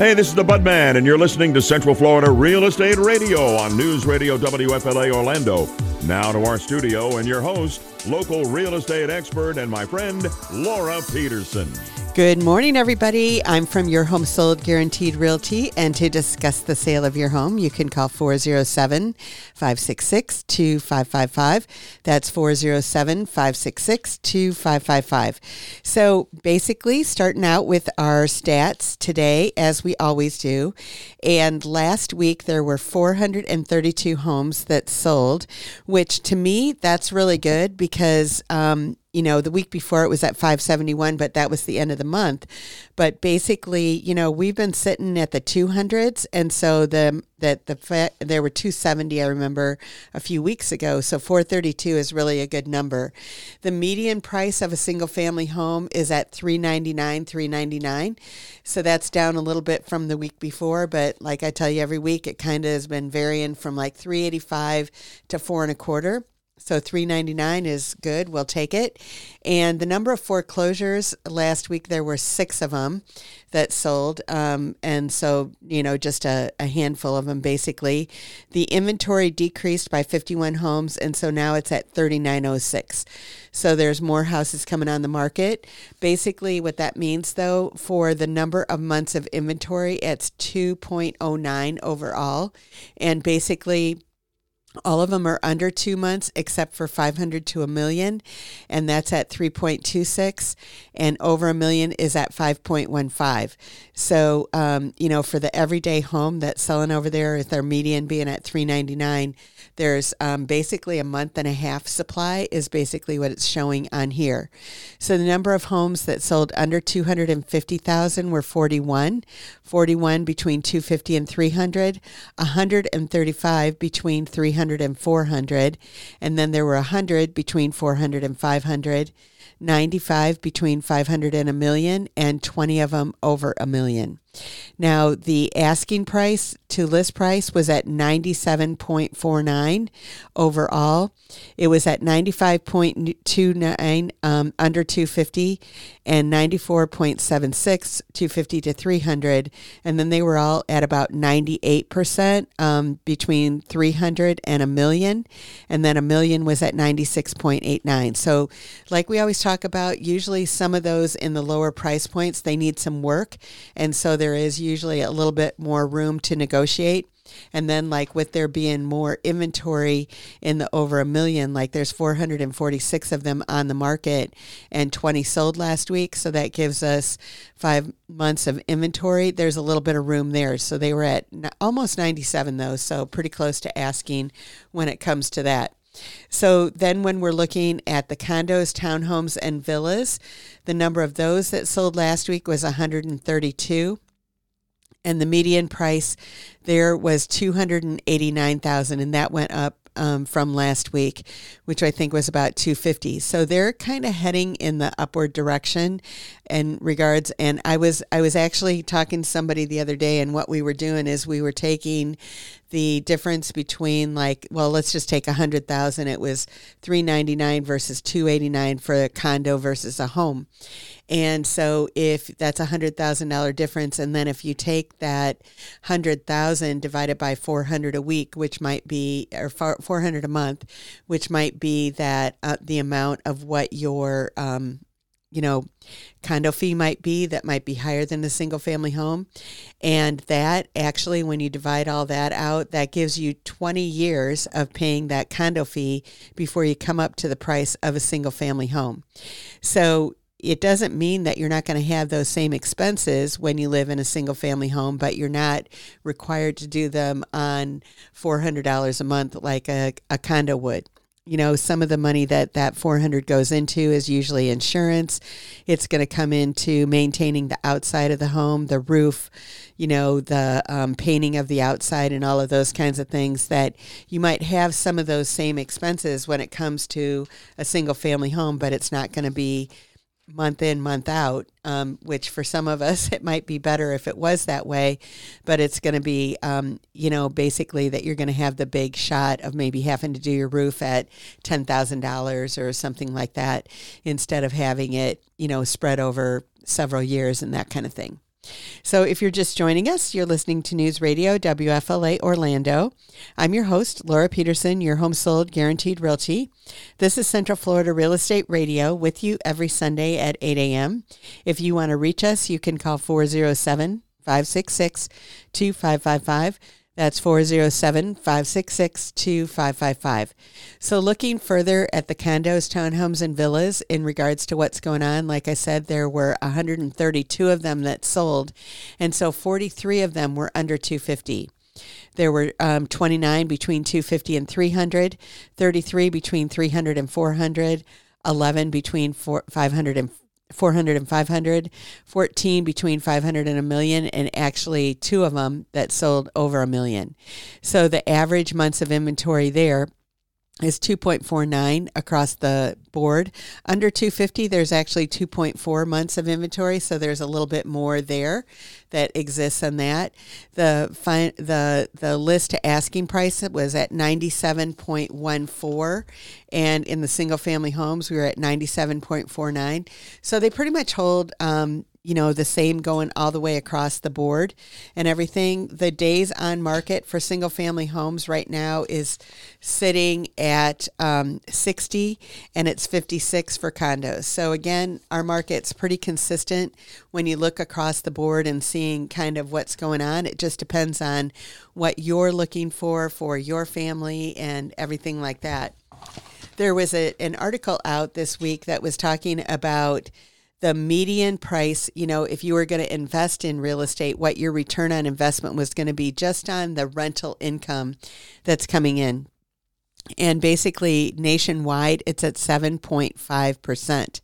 Hey, this is the Budman, and you're listening to Central Florida Real Estate Radio on News Radio WFLA Orlando. Now to our studio and your host, local real estate expert and my friend, Laura Peterson. Good morning, everybody. I'm from Your Home Sold Guaranteed Realty, and to discuss the sale of your home, you can call 407 566 2555. That's 407 566 2555. So, basically, starting out with our stats today, as we always do. And last week, there were 432 homes that sold, which to me, that's really good because um, you know, the week before it was at 571, but that was the end of the month. But basically, you know, we've been sitting at the 200s, and so the that the there were 270 I remember a few weeks ago. So 432 is really a good number. The median price of a single family home is at 399, 399. So that's down a little bit from the week before, but like I tell you every week, it kind of has been varying from like 385 to four and a quarter. So 399 is good. We'll take it. And the number of foreclosures last week, there were six of them that sold. Um, and so, you know, just a, a handful of them basically. The inventory decreased by 51 homes. And so now it's at 3906. So there's more houses coming on the market. Basically, what that means though, for the number of months of inventory, it's 2.09 overall. And basically, all of them are under two months except for 500 to a million, and that's at 3.26, and over a million is at 5.15. So, um, you know, for the everyday home that's selling over there, with their median being at 399, there's um, basically a month and a half supply, is basically what it's showing on here. So, the number of homes that sold under 250,000 were 41, 41 between 250 and 300, 135 between 300 300 and 400. And then there were 100 between 400 and 500, 95 between 500 and a million, and 20 of them over a million. Now, the asking price to list price was at 97.49 overall. It was at 95.29 um, under 250 and 94.76 250 to 300. And then they were all at about 98% um, between 300 and a million. And then a million was at 96.89. So, like we always talk about, usually some of those in the lower price points, they need some work. And so there is usually a little bit more room to negotiate. And then, like with there being more inventory in the over a million, like there's 446 of them on the market and 20 sold last week. So that gives us five months of inventory. There's a little bit of room there. So they were at almost 97, though. So pretty close to asking when it comes to that. So then, when we're looking at the condos, townhomes, and villas, the number of those that sold last week was 132 and the median price there was 289,000 and that went up um, from last week, which I think was about 250. So they're kind of heading in the upward direction in regards. And I was I was actually talking to somebody the other day, and what we were doing is we were taking the difference between like well let's just take a hundred thousand it was 399 versus 289 for a condo versus a home. And so if that's a hundred thousand dollar difference and then if you take that hundred thousand divided by 400 a week which might be or 400 a month which might be that uh, the amount of what your um, you know, condo fee might be that might be higher than a single family home. And that actually, when you divide all that out, that gives you 20 years of paying that condo fee before you come up to the price of a single family home. So it doesn't mean that you're not going to have those same expenses when you live in a single family home, but you're not required to do them on $400 a month like a, a condo would you know some of the money that that 400 goes into is usually insurance. It's going to come into maintaining the outside of the home the roof you know the um, painting of the outside and all of those kinds of things that you might have some of those same expenses when it comes to a single family home but it's not going to be month in, month out, um, which for some of us, it might be better if it was that way. But it's going to be, um, you know, basically that you're going to have the big shot of maybe having to do your roof at $10,000 or something like that instead of having it, you know, spread over several years and that kind of thing. So, if you're just joining us, you're listening to News Radio WFLA Orlando. I'm your host, Laura Peterson, your home sold guaranteed realty. This is Central Florida Real Estate Radio with you every Sunday at 8 a.m. If you want to reach us, you can call 407 566 2555. That's 407 566 2555. So, looking further at the condos, townhomes, and villas in regards to what's going on, like I said, there were 132 of them that sold. And so 43 of them were under 250. There were um, 29 between 250 and 300, 33 between 300 and 400, 11 between 500 and 400 and 500, 14 between 500 and a million, and actually two of them that sold over a million. So the average months of inventory there is 2.49 across the board. Under 250, there's actually 2.4 months of inventory, so there's a little bit more there that exists on that. The fi- the the list to asking price was at 97.14, and in the single family homes we were at 97.49. So they pretty much hold um, you know, the same going all the way across the board and everything. The days on market for single family homes right now is sitting at um, 60 and it's 56 for condos. So, again, our market's pretty consistent when you look across the board and seeing kind of what's going on. It just depends on what you're looking for for your family and everything like that. There was a, an article out this week that was talking about the median price, you know, if you were going to invest in real estate, what your return on investment was going to be just on the rental income that's coming in and basically nationwide it's at 7.5%.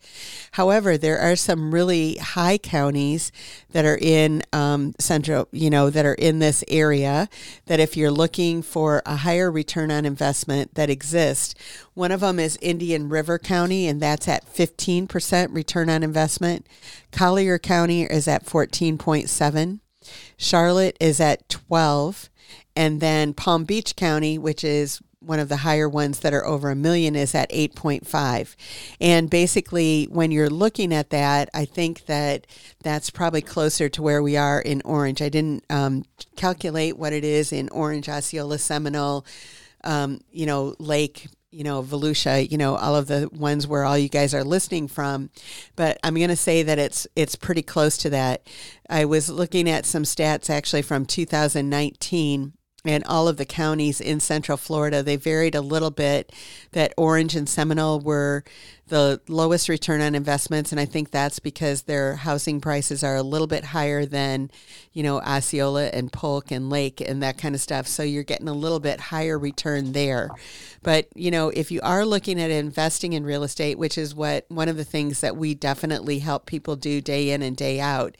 However, there are some really high counties that are in um, central, you know, that are in this area that if you're looking for a higher return on investment that exists, one of them is Indian River County, and that's at 15% return on investment. Collier County is at 14.7. Charlotte is at 12 and then Palm Beach County, which is one of the higher ones that are over a million is at 8.5 and basically when you're looking at that i think that that's probably closer to where we are in orange. I didn't um, calculate what it is in orange osceola seminole um, you know lake you know volusia you know all of the ones where all you guys are listening from. But i'm going to say that it's it's pretty close to that. I was looking at some stats actually from 2019 and all of the counties in Central Florida. They varied a little bit. That Orange and Seminole were the lowest return on investments, and I think that's because their housing prices are a little bit higher than, you know, Osceola and Polk and Lake and that kind of stuff. So you're getting a little bit higher return there. But you know, if you are looking at investing in real estate, which is what one of the things that we definitely help people do day in and day out,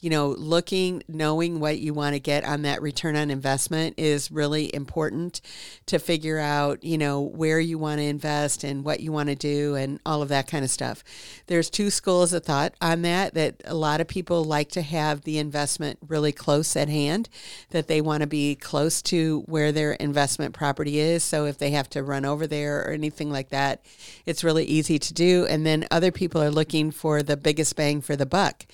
you know, looking, knowing what you want to get on that return on investment is really important to figure out, you know, where you want to invest and what you want to do and all of that kind of stuff. There's two schools of thought on that that a lot of people like to have the investment really close at hand, that they want to be close to where their investment property is. So if they have to run over there or anything like that, it's really easy to do. And then other people are looking for the biggest bang for the buck.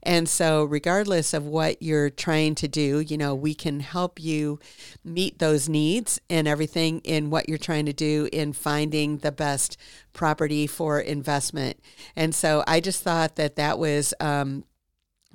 And so regardless of what you're trying to do, you know, we can help you meet those needs and everything in what you're trying to do in finding the best property for investment. And so I just thought that that was um,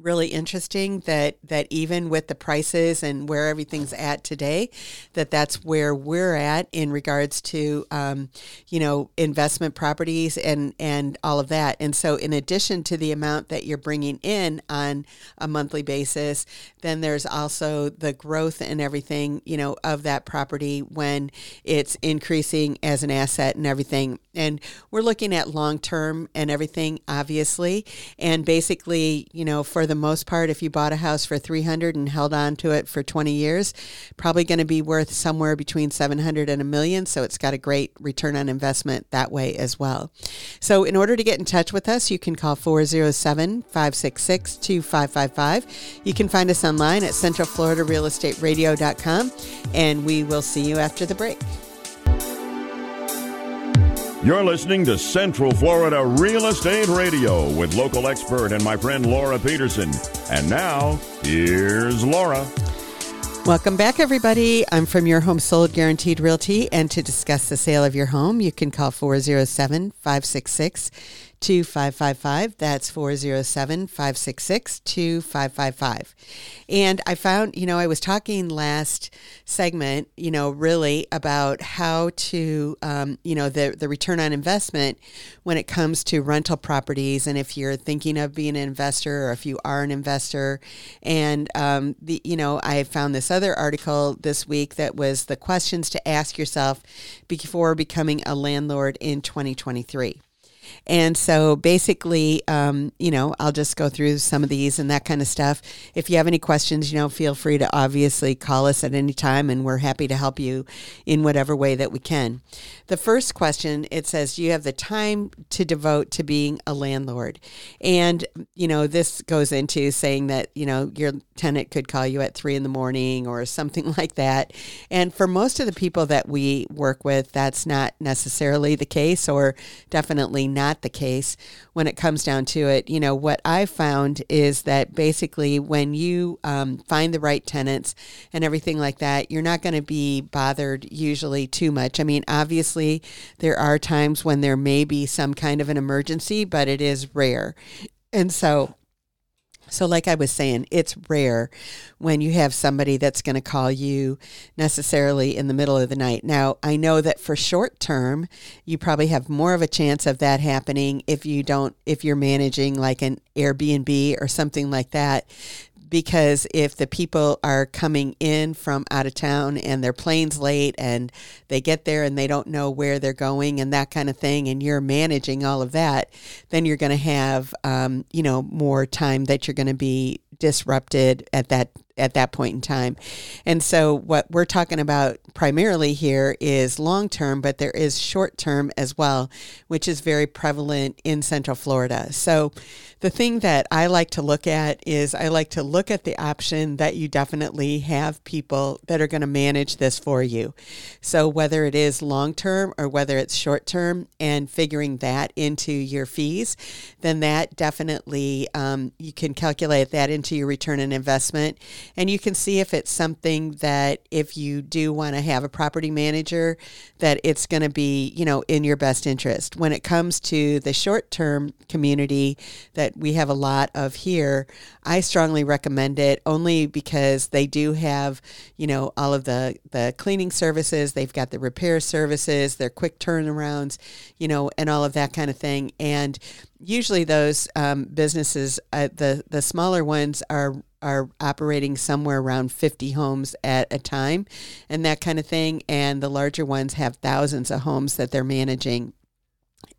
really interesting that that even with the prices and where everything's at today that that's where we're at in regards to um, you know investment properties and and all of that. And so in addition to the amount that you're bringing in on a monthly basis then there's also the growth and everything you know of that property when it's increasing as an asset and everything. And we're looking at long term and everything obviously. And basically you know for the most part, if you bought a house for 300 and held on to it for 20 years, probably going to be worth somewhere between 700 and a million. So it's got a great return on investment that way as well. So in order to get in touch with us, you can call 407 566 2555. You can find us online at centralfloridarealestateradio.com, and we will see you after the break. You're listening to Central Florida Real Estate Radio with local expert and my friend Laura Peterson. And now, here's Laura. Welcome back, everybody. I'm from Your Home Sold Guaranteed Realty. And to discuss the sale of your home, you can call 407 566 2555. That's 407 566 2555. And I found, you know, I was talking last segment, you know, really about how to, um, you know, the, the return on investment when it comes to rental properties. And if you're thinking of being an investor or if you are an investor. And, um, the, you know, I found this other article this week that was the questions to ask yourself before becoming a landlord in 2023. And so basically, um, you know, I'll just go through some of these and that kind of stuff. If you have any questions, you know, feel free to obviously call us at any time and we're happy to help you in whatever way that we can. The first question it says, Do you have the time to devote to being a landlord? And, you know, this goes into saying that, you know, your tenant could call you at three in the morning or something like that. And for most of the people that we work with, that's not necessarily the case or definitely not the case when it comes down to it. You know, what I found is that basically when you um, find the right tenants and everything like that, you're not going to be bothered usually too much. I mean, obviously, there are times when there may be some kind of an emergency, but it is rare. And so so, like I was saying, it's rare when you have somebody that's going to call you necessarily in the middle of the night. Now, I know that for short term, you probably have more of a chance of that happening if you don't, if you're managing like an Airbnb or something like that, because if the people are coming in from out of town and their plane's late and they get there and they don't know where they're going and that kind of thing, and you're managing all of that, then you're going to have, um, you know, more time that you're going to be disrupted at that at that point in time. And so what we're talking about primarily here is long term, but there is short term as well, which is very prevalent in Central Florida. So the thing that I like to look at is I like to look at the option that you definitely have people that are going to manage this for you. So whether it is long term or whether it's short term and figuring that into your fees, then that definitely um, you can calculate that into your return on investment. And you can see if it's something that if you do want to have a property manager that it's going to be you know in your best interest. When it comes to the short term community that we have a lot of here i strongly recommend it only because they do have you know all of the the cleaning services. They've got the repair services their quick turnarounds you know and all of that kind of thing. And usually those um, businesses, uh, the the smaller ones are are operating somewhere around 50 homes at a time and that kind of thing. And the larger ones have thousands of homes that they're managing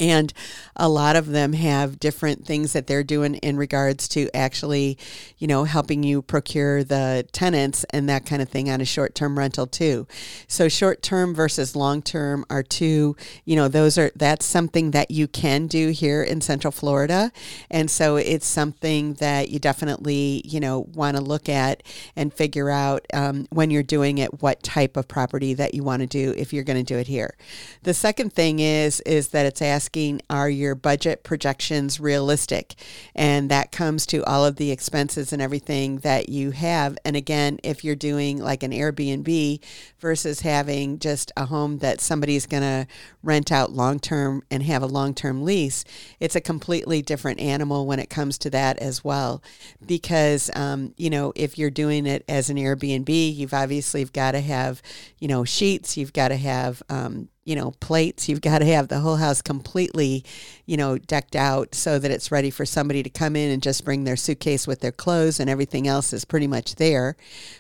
and a lot of them have different things that they're doing in regards to actually, you know, helping you procure the tenants and that kind of thing on a short term rental too. So short term versus long term are two, you know, those are that's something that you can do here in Central Florida. And so it's something that you definitely, you know, want to look at and figure out um, when you're doing it what type of property that you want to do if you're going to do it here. The second thing is is that it's asking, are your budget projections realistic? And that comes to all of the expenses and everything that you have. And again, if you're doing like an Airbnb versus having just a home that somebody's going to rent out long term and have a long term lease, it's a completely different animal when it comes to that as well. Because, um, you know, if you're doing it as an Airbnb, you've obviously got to have, you know, sheets, you've got to have, um, you know, plates. You've got to have the whole house completely, you know, decked out so that it's ready for somebody to come in and just bring their suitcase with their clothes and everything else is pretty much there.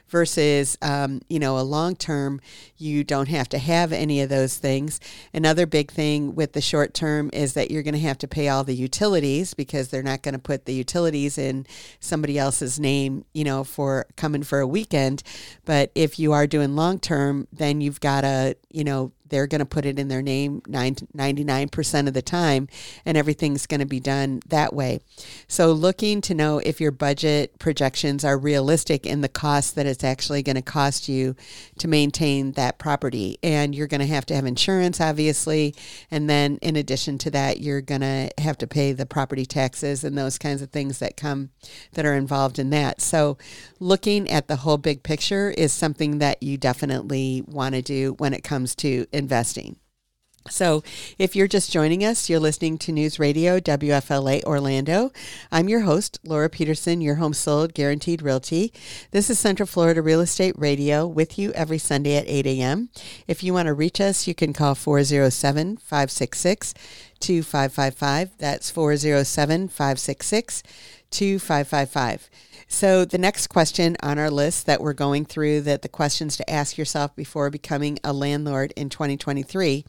Versus, um, you know, a long term, you don't have to have any of those things. Another big thing with the short term is that you're going to have to pay all the utilities because they're not going to put the utilities in somebody else's name, you know, for coming for a weekend. But if you are doing long term, then you've got to, you know, they're going to put it in their name 99% of the time, and everything's going to be done that way. So, looking to know if your budget projections are realistic in the cost that it's actually going to cost you to maintain that property. And you're going to have to have insurance, obviously. And then, in addition to that, you're going to have to pay the property taxes and those kinds of things that come that are involved in that. So, looking at the whole big picture is something that you definitely want to do when it comes to investing. So, if you're just joining us, you're listening to News Radio WFLA Orlando. I'm your host, Laura Peterson, your home sold guaranteed realty. This is Central Florida Real Estate Radio with you every Sunday at 8 a.m. If you want to reach us, you can call 407 566 2555. That's 407 566 2555. So, the next question on our list that we're going through, that the questions to ask yourself before becoming a landlord in 2023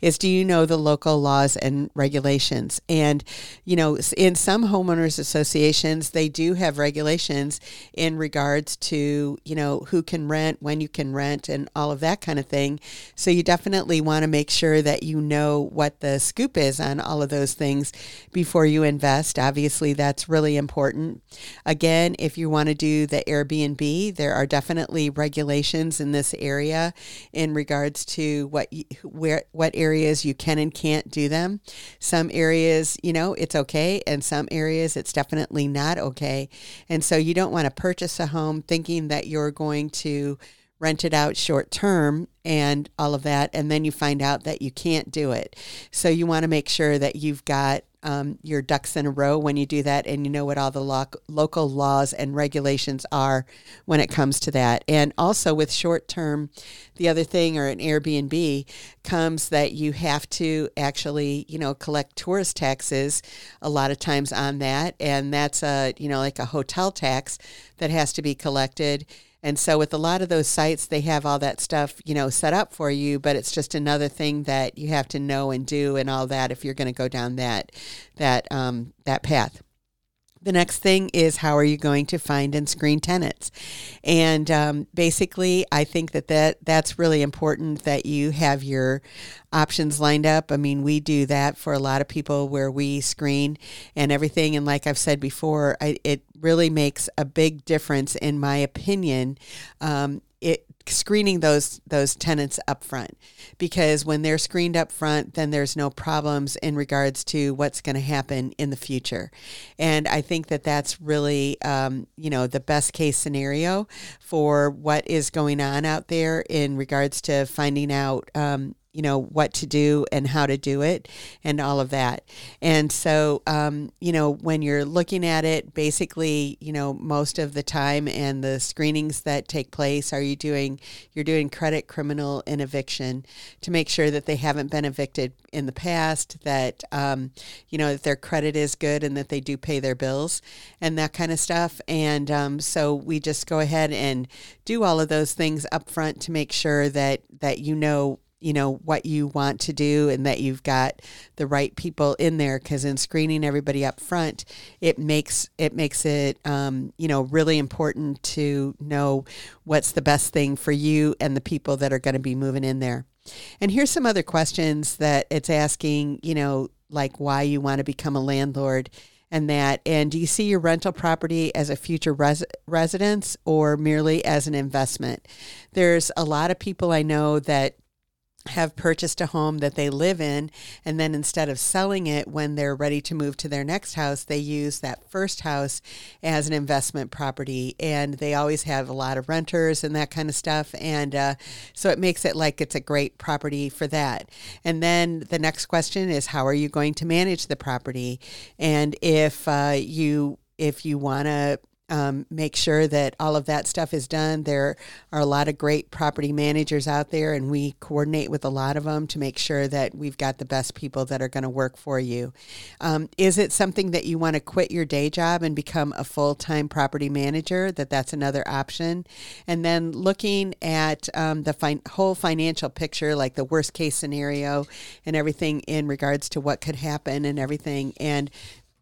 is Do you know the local laws and regulations? And, you know, in some homeowners associations, they do have regulations in regards to, you know, who can rent, when you can rent, and all of that kind of thing. So, you definitely want to make sure that you know what the scoop is on all of those things before you invest. Obviously, that's really important. Again, if you want to do the Airbnb, there are definitely regulations in this area in regards to what where what areas you can and can't do them. Some areas, you know, it's okay, and some areas it's definitely not okay. And so you don't want to purchase a home thinking that you're going to rent it out short term and all of that, and then you find out that you can't do it. So you want to make sure that you've got um, your ducks in a row when you do that and you know what all the lo- local laws and regulations are when it comes to that. And also with short term, the other thing or an Airbnb comes that you have to actually, you know, collect tourist taxes a lot of times on that. And that's a, you know, like a hotel tax that has to be collected and so with a lot of those sites, they have all that stuff, you know, set up for you, but it's just another thing that you have to know and do and all that if you're going to go down that that um, that path. The next thing is how are you going to find and screen tenants? And um, basically, I think that, that that's really important that you have your options lined up. I mean, we do that for a lot of people where we screen and everything. And like I've said before, I, it really makes a big difference, in my opinion. Um, it screening those those tenants up front because when they're screened up front then there's no problems in regards to what's going to happen in the future and i think that that's really um, you know the best case scenario for what is going on out there in regards to finding out um, you know what to do and how to do it and all of that. And so um, you know when you're looking at it basically you know most of the time and the screenings that take place are you doing you're doing credit criminal and eviction to make sure that they haven't been evicted in the past that um, you know that their credit is good and that they do pay their bills and that kind of stuff. And um, so we just go ahead and do all of those things up front to make sure that that you know you know what you want to do and that you've got the right people in there because in screening everybody up front it makes it makes it um, you know really important to know what's the best thing for you and the people that are going to be moving in there. And here's some other questions that it's asking you know like why you want to become a landlord and that. And do you see your rental property as a future res- residence or merely as an investment? There's a lot of people i know that have purchased a home that they live in and then instead of selling it when they're ready to move to their next house they use that first house as an investment property. And they always have a lot of renters and that kind of stuff. And uh, so it makes it like it's a great property for that. And then the next question is how are you going to manage the property? And if uh, you if you want to um, make sure that all of that stuff is done. There are a lot of great property managers out there, and we coordinate with a lot of them to make sure that we've got the best people that are going to work for you. Um, is it something that you want to quit your day job and become a full time property manager? That that's another option. And then looking at um, the whole financial picture, like the worst case scenario and everything in regards to what could happen and everything, and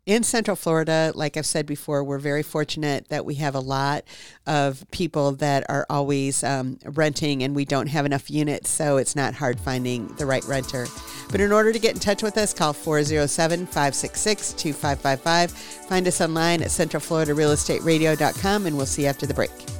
in Central Florida, like I've said before, we're very fortunate that we have a lot of people that are always um, renting and we don't have enough units, so it's not hard finding the right renter. But in order to get in touch with us, call 407 566 2555. Find us online at centralfloridarealestateradio.com, and we'll see you after the break.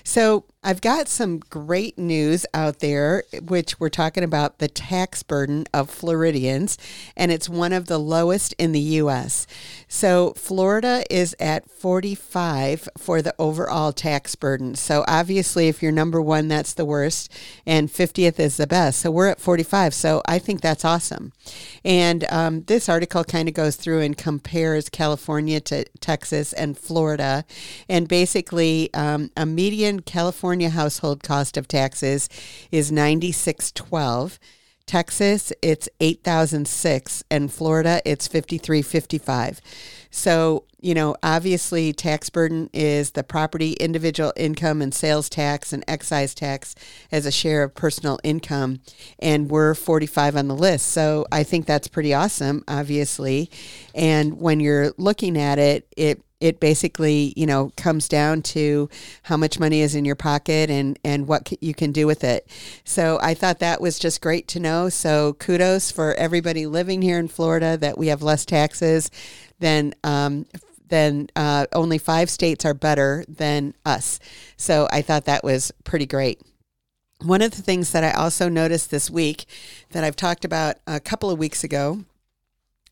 So, I've got some great news out there, which we're talking about the tax burden of Floridians, and it's one of the lowest in the U.S. So, Florida is at 45 for the overall tax burden. So, obviously, if you're number one, that's the worst, and 50th is the best. So, we're at 45. So, I think that's awesome. And um, this article kind of goes through and compares California to Texas and Florida. And basically, um, a median California California household cost of taxes is 9612. Texas, it's 8006 and Florida, it's 5355. So, you know, obviously tax burden is the property, individual income and sales tax and excise tax as a share of personal income and we're 45 on the list. So, I think that's pretty awesome, obviously. And when you're looking at it, it it basically, you know, comes down to how much money is in your pocket and, and what you can do with it. So I thought that was just great to know. So kudos for everybody living here in Florida that we have less taxes than um, then uh, only five states are better than us. So I thought that was pretty great. One of the things that I also noticed this week that I've talked about a couple of weeks ago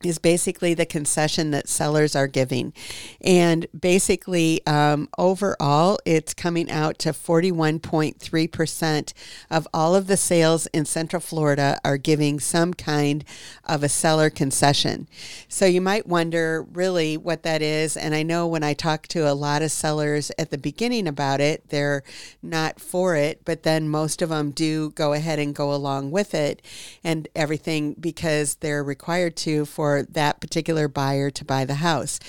is basically the concession that sellers are giving. And basically, um, overall, it's coming out to 41.3% of all of the sales in Central Florida are giving some kind of a seller concession. So you might wonder really what that is. And I know when I talk to a lot of sellers at the beginning about it, they're not for it, but then most of them do go ahead and go along with it and everything because they're required to for for that particular buyer to buy the house.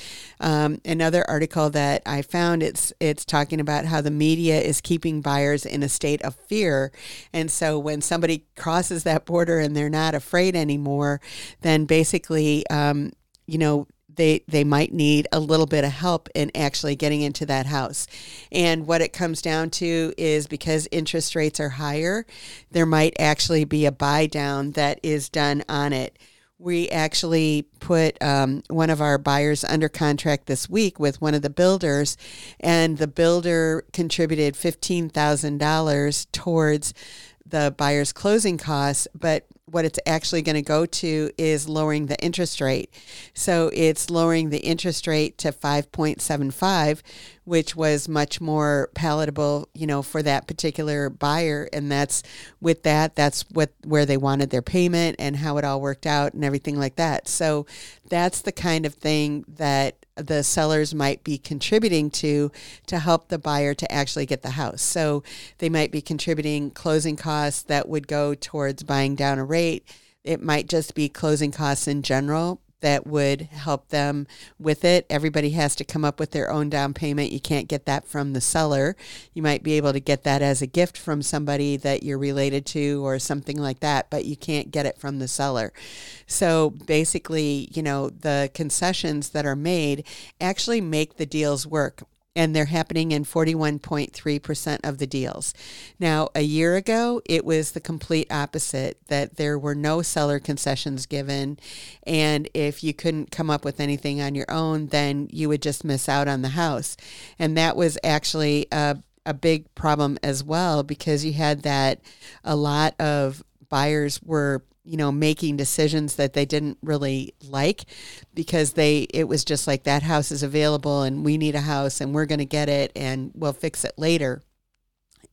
Um, another article that I found it's it's talking about how the media is keeping buyers in a state of fear, and so when somebody crosses that border and they're not afraid anymore, then basically, um, you know they they might need a little bit of help in actually getting into that house. And what it comes down to is because interest rates are higher, there might actually be a buy down that is done on it we actually put um, one of our buyers under contract this week with one of the builders, and the builder contributed $15,000 towards the buyer's closing costs, but what it's actually going to go to is lowering the interest rate. So it's lowering the interest rate to 5.75, which was much more palatable, you know, for that particular buyer. And that's with that, that's what where they wanted their payment and how it all worked out and everything like that. So that's the kind of thing that the sellers might be contributing to to help the buyer to actually get the house. So they might be contributing closing costs that would go towards buying down a rate. It might just be closing costs in general that would help them with it. Everybody has to come up with their own down payment. You can't get that from the seller. You might be able to get that as a gift from somebody that you're related to or something like that, but you can't get it from the seller. So basically, you know, the concessions that are made actually make the deals work and they're happening in 41.3% of the deals. Now, a year ago, it was the complete opposite that there were no seller concessions given. And if you couldn't come up with anything on your own, then you would just miss out on the house. And that was actually a, a big problem as well because you had that a lot of buyers were you know making decisions that they didn't really like because they it was just like that house is available and we need a house and we're going to get it and we'll fix it later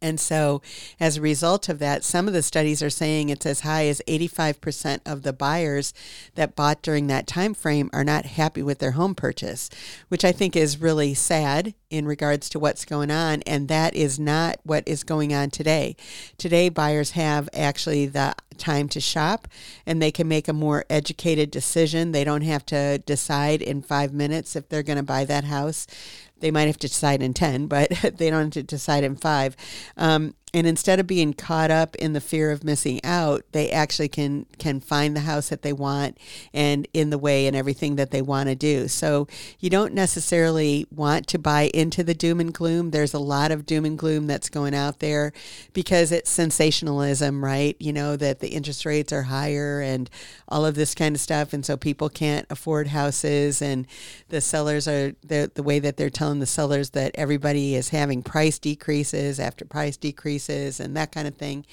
And so, as a result of that, some of the studies are saying it's as high as 85% of the buyers that bought during that time frame are not happy with their home purchase, which I think is really sad in regards to what's going on. And that is not what is going on today. Today, buyers have actually the time to shop and they can make a more educated decision. They don't have to decide in five minutes if they're going to buy that house they might have to decide in 10, but they don't have to decide in five. Um, and instead of being caught up in the fear of missing out they actually can can find the house that they want and in the way and everything that they want to do. So you don't necessarily want to buy into the doom and gloom. There's a lot of doom and gloom that's going out there because it's sensationalism right? You know that the interest rates are higher and all of this kind of stuff. And so people can't afford houses and the sellers are the, the way that they're telling the sellers that everybody is having price decreases after price decreases decreases and that kind of thing.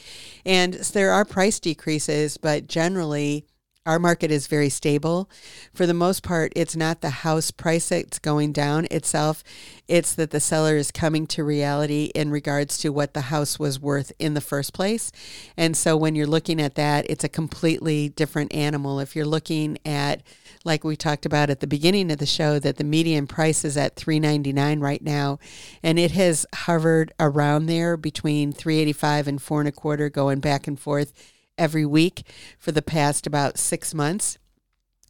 And so there are price decreases, but generally, our market is very stable. For the most part, it's not the house price that's going down itself. It's that the seller is coming to reality in regards to what the house was worth in the first place. And so when you're looking at that, it's a completely different animal. If you're looking at like we talked about at the beginning of the show, that the median price is at three ninety nine right now, and it has hovered around there between three eighty five and four and a quarter, going back and forth every week for the past about six months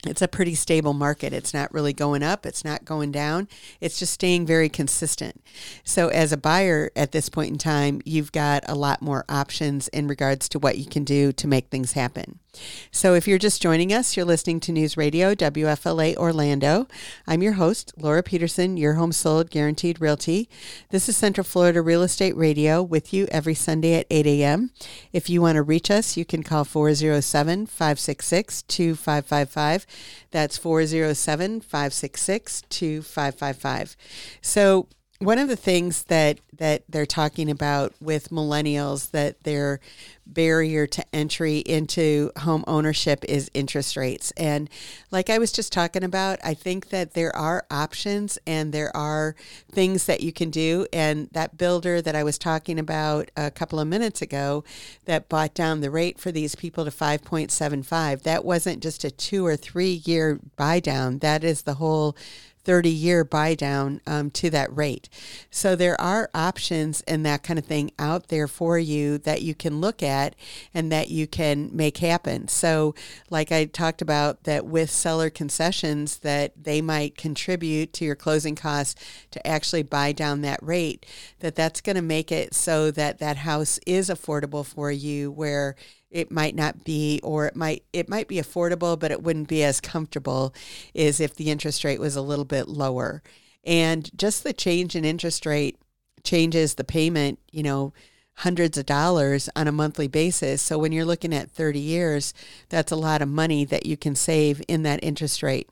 it's a pretty stable market. It's not really going up, it's not going down. It's just staying very consistent. So, as a buyer at this point in time, you've got a lot more options in regards to what you can do to make things happen. So, if you're just joining us, you're listening to News Radio WFLA Orlando. I'm your host, Laura Peterson, your home sold guaranteed realty. This is Central Florida Real Estate Radio with you every Sunday at 8 a.m. If you want to reach us, you can call 407 566 2555. That's 407 566 2555. So, one of the things that that they're talking about with millennials that their barrier to entry into home ownership is interest rates. And like i was just talking about i think that there are options and there are things that you can do. And that builder that i was talking about a couple of minutes ago that bought down the rate for these people to 5.75 that wasn't just a 2 or 3 year buy down. That is the whole 30 year buy down um, to that rate. So there are options and that kind of thing out there for you that you can look at and that you can make happen. So, like I talked about, that with seller concessions, that they might contribute to your closing costs to actually buy down that rate, that that's going to make it so that that house is affordable for you where it might not be or it might it might be affordable but it wouldn't be as comfortable as if the interest rate was a little bit lower. And just the change in interest rate changes the payment you know hundreds of dollars on a monthly basis. So when you're looking at 30 years that's a lot of money that you can save in that interest rate.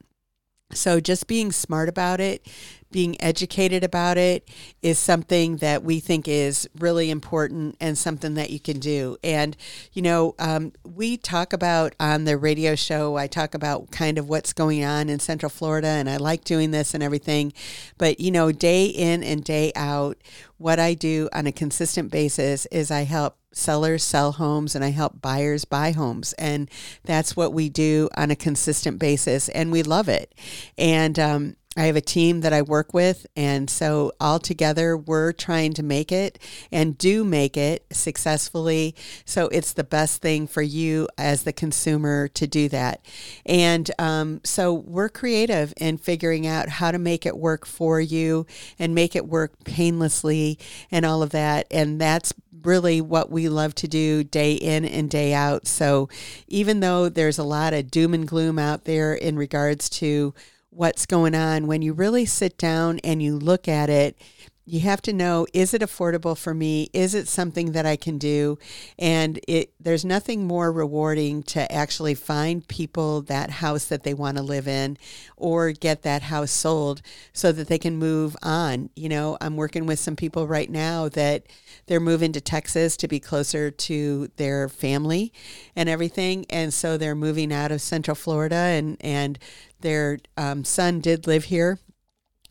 So just being smart about it, being educated about it is something that we think is really important and something that you can do. And, you know, um, we talk about on the radio show, I talk about kind of what's going on in Central Florida, and I like doing this and everything. But, you know, day in and day out, what I do on a consistent basis is I help sellers sell homes and I help buyers buy homes. And that's what we do on a consistent basis. And we love it. And, um, I have a team that I work with, and so all together we're trying to make it and do make it successfully. So it's the best thing for you as the consumer to do that. And um, so we're creative in figuring out how to make it work for you and make it work painlessly and all of that. And that's really what we love to do day in and day out. So even though there's a lot of doom and gloom out there in regards to what's going on, when you really sit down and you look at it, you have to know is it affordable for me? Is it something that i can do? And it there's nothing more rewarding to actually find people that house that they want to live in or get that house sold so that they can move on. You know i'm working with some people right now that they're moving to texas to be closer to their family and everything. And so they're moving out of central florida and and their um, son did live here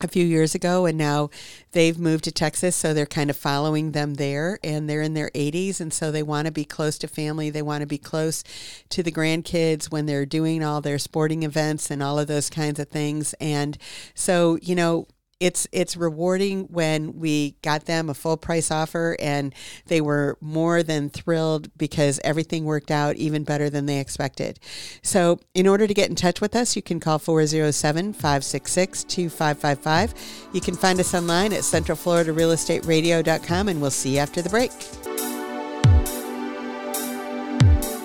a few years ago and now they've moved to Texas so they're kind of following them there and they're in their 80s and so they want to be close to family. They want to be close to the grandkids when they're doing all their sporting events and all of those kinds of things. And so you know it's it's rewarding when we got them a full price offer and they were more than thrilled because everything worked out even better than they expected. So, in order to get in touch with us, you can call 407-566-2555. You can find us online at centralfloridarealestateradio.com and we'll see you after the break.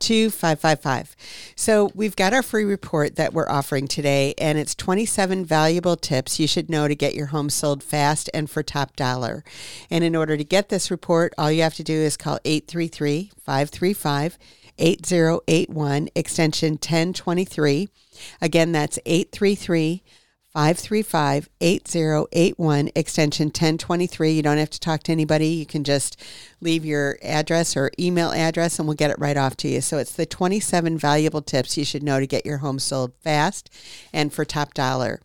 2555. So we've got our free report that we're offering today, and it's 27 valuable tips you should know to get your home sold fast and for top dollar. And in order to get this report, all you have to do is call 833 535 8081, extension 1023. Again, that's 833 535 8081, extension 1023. You don't have to talk to anybody. You can just leave your address or email address and we'll get it right off to you. So it's the 27 valuable tips you should know to get your home sold fast and for top dollar.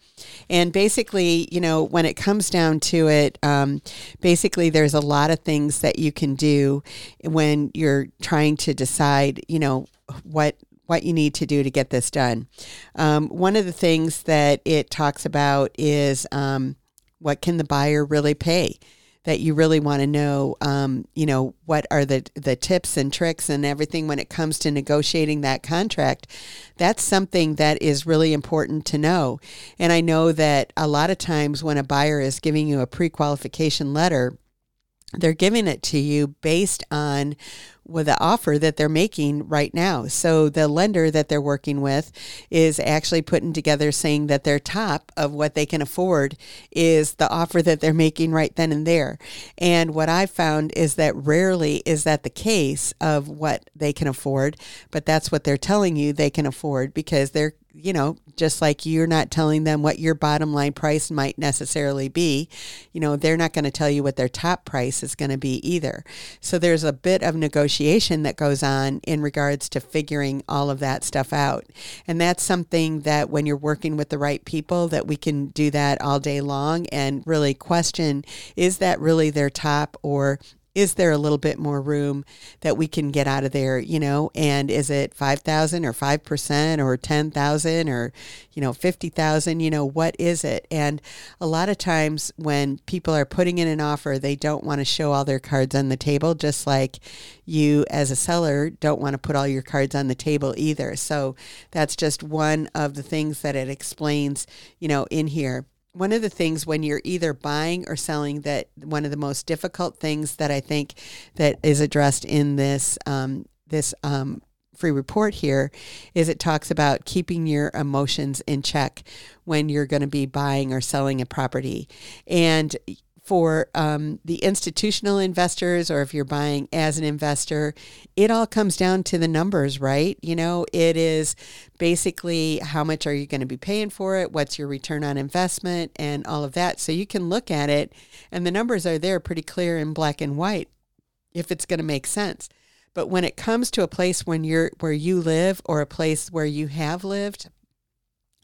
And basically, you know, when it comes down to it, um, basically there's a lot of things that you can do when you're trying to decide, you know, what what you need to do to get this done. Um, one of the things that it talks about is um, what can the buyer really pay? That you really want to know, um, you know, what are the the tips and tricks and everything when it comes to negotiating that contract. That's something that is really important to know. And I know that a lot of times when a buyer is giving you a pre-qualification letter, they're giving it to you based on with the offer that they're making right now. So the lender that they're working with is actually putting together saying that their top of what they can afford is the offer that they're making right then and there. And what I've found is that rarely is that the case of what they can afford, but that's what they're telling you they can afford because they're you know, just like you're not telling them what your bottom line price might necessarily be, you know, they're not going to tell you what their top price is going to be either. So there's a bit of negotiation that goes on in regards to figuring all of that stuff out. And that's something that when you're working with the right people that we can do that all day long and really question is that really their top or is there a little bit more room that we can get out of there you know? And is it 5000 or 5% or 10000 or you know 50000 you know what is it? And a lot of times when people are putting in an offer they don't want to show all their cards on the table just like you as a seller don't want to put all your cards on the table either. So that's just one of the things that it explains you know in here one of the things when you're either buying or selling that one of the most difficult things that I think that is addressed in this um, this um, free report here is it talks about keeping your emotions in check when you're going to be buying or selling a property. And for um, the institutional investors or if you're buying as an investor, it all comes down to the numbers, right? You know, it is basically how much are you going to be paying for it? What's your return on investment and all of that. So you can look at it and the numbers are there pretty clear in black and white if it's going to make sense. But when it comes to a place when you're where you live or a place where you have lived,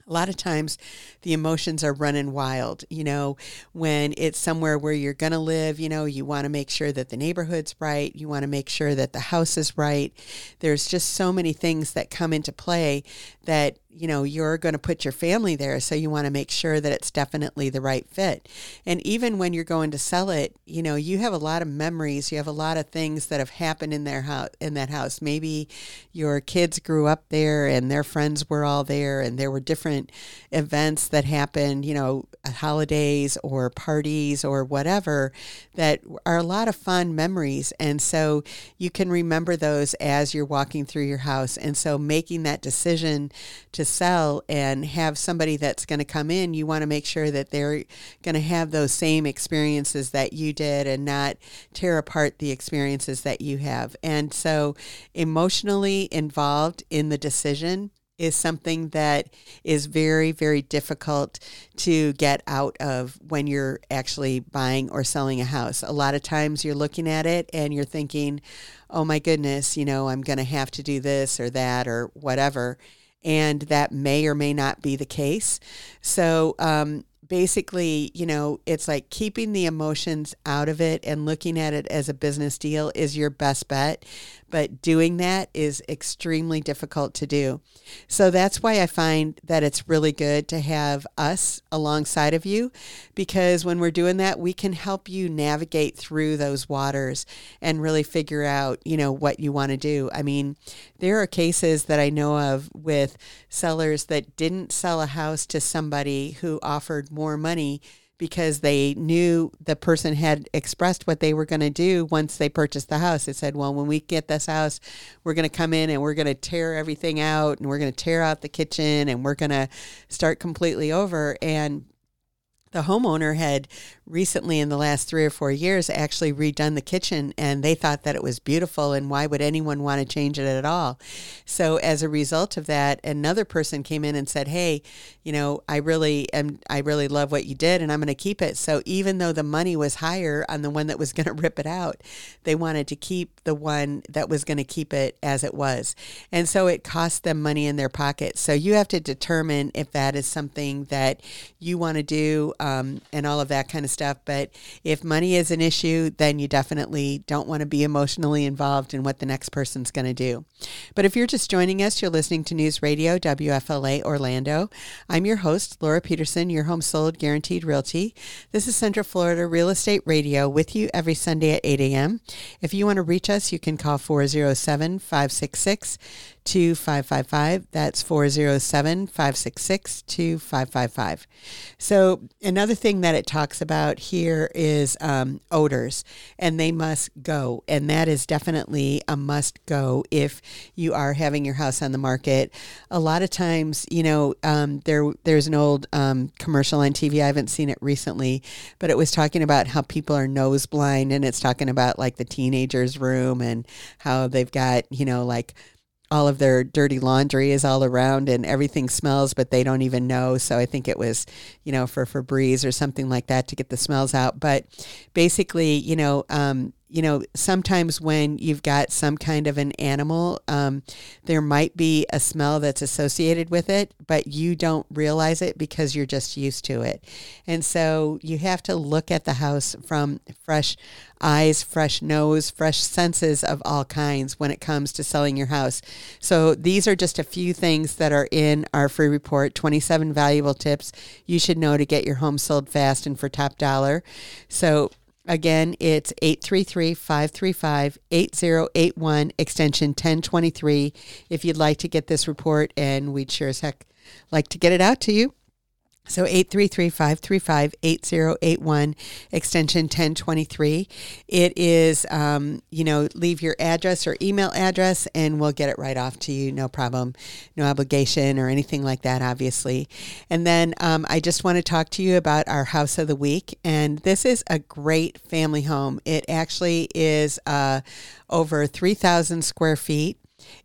a lot of times the emotions are running wild. You know, when it's somewhere where you're going to live, you know, you want to make sure that the neighborhood's right. You want to make sure that the house is right. There's just so many things that come into play that you know you're going to put your family there so you want to make sure that it's definitely the right fit and even when you're going to sell it you know you have a lot of memories you have a lot of things that have happened in their house in that house maybe your kids grew up there and their friends were all there and there were different different events that happen, you know, holidays or parties or whatever that are a lot of fun memories. And so you can remember those as you're walking through your house. And so making that decision to sell and have somebody that's going to come in, you want to make sure that they're going to have those same experiences that you did and not tear apart the experiences that you have. And so emotionally involved in the decision is something that is very, very difficult to get out of when you're actually buying or selling a house. A lot of times you're looking at it and you're thinking, oh my goodness, you know, I'm going to have to do this or that or whatever. And that may or may not be the case. So, um, basically, you know, it's like keeping the emotions out of it and looking at it as a business deal is your best bet but doing that is extremely difficult to do. So that's why I find that it's really good to have us alongside of you because when we're doing that, we can help you navigate through those waters and really figure out, you know, what you want to do. I mean, there are cases that I know of with sellers that didn't sell a house to somebody who offered more money because they knew the person had expressed what they were going to do once they purchased the house. They said, well, when we get this house, we're going to come in and we're going to tear everything out and we're going to tear out the kitchen and we're going to start completely over. And the homeowner had recently in the last three or four years actually redone the kitchen and they thought that it was beautiful and why would anyone want to change it at all? So as a result of that another person came in and said hey you know i really am i really love what you did and i'm going to keep it. So even though the money was higher on the one that was going to rip it out they wanted to keep the one that was going to keep it as it was. And so it cost them money in their pocket. So you have to determine if that is something that you want to do um, and all of that kind of stuff. But if money is an issue, then you definitely don't want to be emotionally involved in what the next person's going to do. But if you're just joining us, you're listening to News Radio WFLA Orlando. I'm your host, Laura Peterson, your home sold guaranteed realty. This is Central Florida Real Estate Radio with you every Sunday at 8 a.m. If you want to reach us, you can call 407 566 2555. That's 407 566 2555. So, another thing that it talks about here is um, odors, and they must go. And that is definitely a must go if you are having your house on the market. A lot of times, you know, um, there there's an old um, commercial on TV. I haven't seen it recently, but it was talking about how people are nose blind, and it's talking about like the teenager's room and how they've got, you know, like all of their dirty laundry is all around and everything smells, but they don't even know. So I think it was, you know, for Febreze or something like that to get the smells out. But basically, you know, um, you know, sometimes when you've got some kind of an animal, um, there might be a smell that's associated with it, but you don't realize it because you're just used to it. And so you have to look at the house from fresh eyes, fresh nose, fresh senses of all kinds when it comes to selling your house. So these are just a few things that are in our free report 27 valuable tips you should know to get your home sold fast and for top dollar. So Again, it's 833 535 8081, extension 1023. If you'd like to get this report, and we'd sure as heck like to get it out to you. So 833-535-8081, extension 1023. It is, um, you know, leave your address or email address and we'll get it right off to you. No problem. No obligation or anything like that, obviously. And then um, I just want to talk to you about our house of the week. And this is a great family home. It actually is uh, over 3,000 square feet.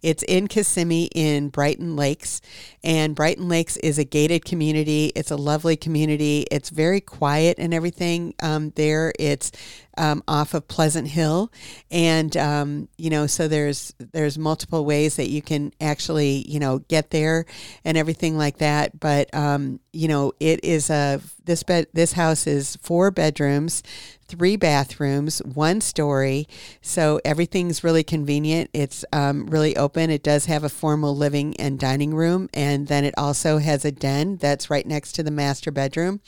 It's in Kissimmee in Brighton Lakes. And Brighton Lakes is a gated community. It's a lovely community. It's very quiet and everything um, there. It's um, off of Pleasant Hill, and um, you know, so there's there's multiple ways that you can actually you know get there and everything like that. But um, you know, it is a this bed this house is four bedrooms, three bathrooms, one story. So everything's really convenient. It's um, really open. It does have a formal living and dining room, and then it also has a den that's right next to the master bedroom.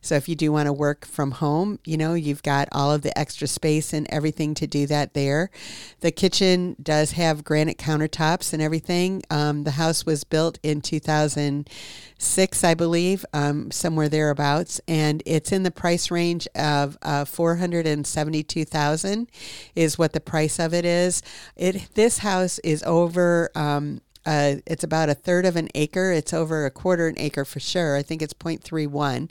So if you do want to work from home, you know, you've got all of extra space and everything to do that there. The kitchen does have granite countertops and everything. Um, the house was built in 2006, I believe, um, somewhere thereabouts, and it's in the price range of uh, 472,000 is what the price of it is. It this house is over um, uh, it's about a third of an acre. It's over a quarter an acre for sure. I think it's 0.31.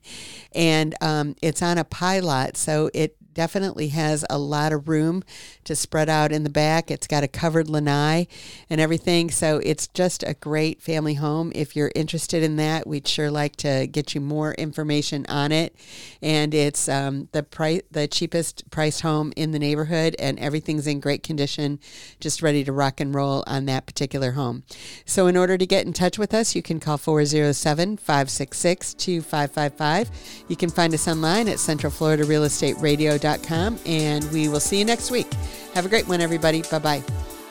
And um, it's on a pie lot, so it definitely has a lot of room to spread out in the back. It's got a covered lanai and everything. So it's just a great family home. If you're interested in that, we'd sure like to get you more information on it. And it's um, the price, the cheapest priced home in the neighborhood, and everything's in great condition, just ready to rock and roll on that particular home. So in order to get in touch with us, you can call 407 566 2555. You can find us online at Central Florida Real Estate Radio and we will see you next week. Have a great one, everybody. Bye bye.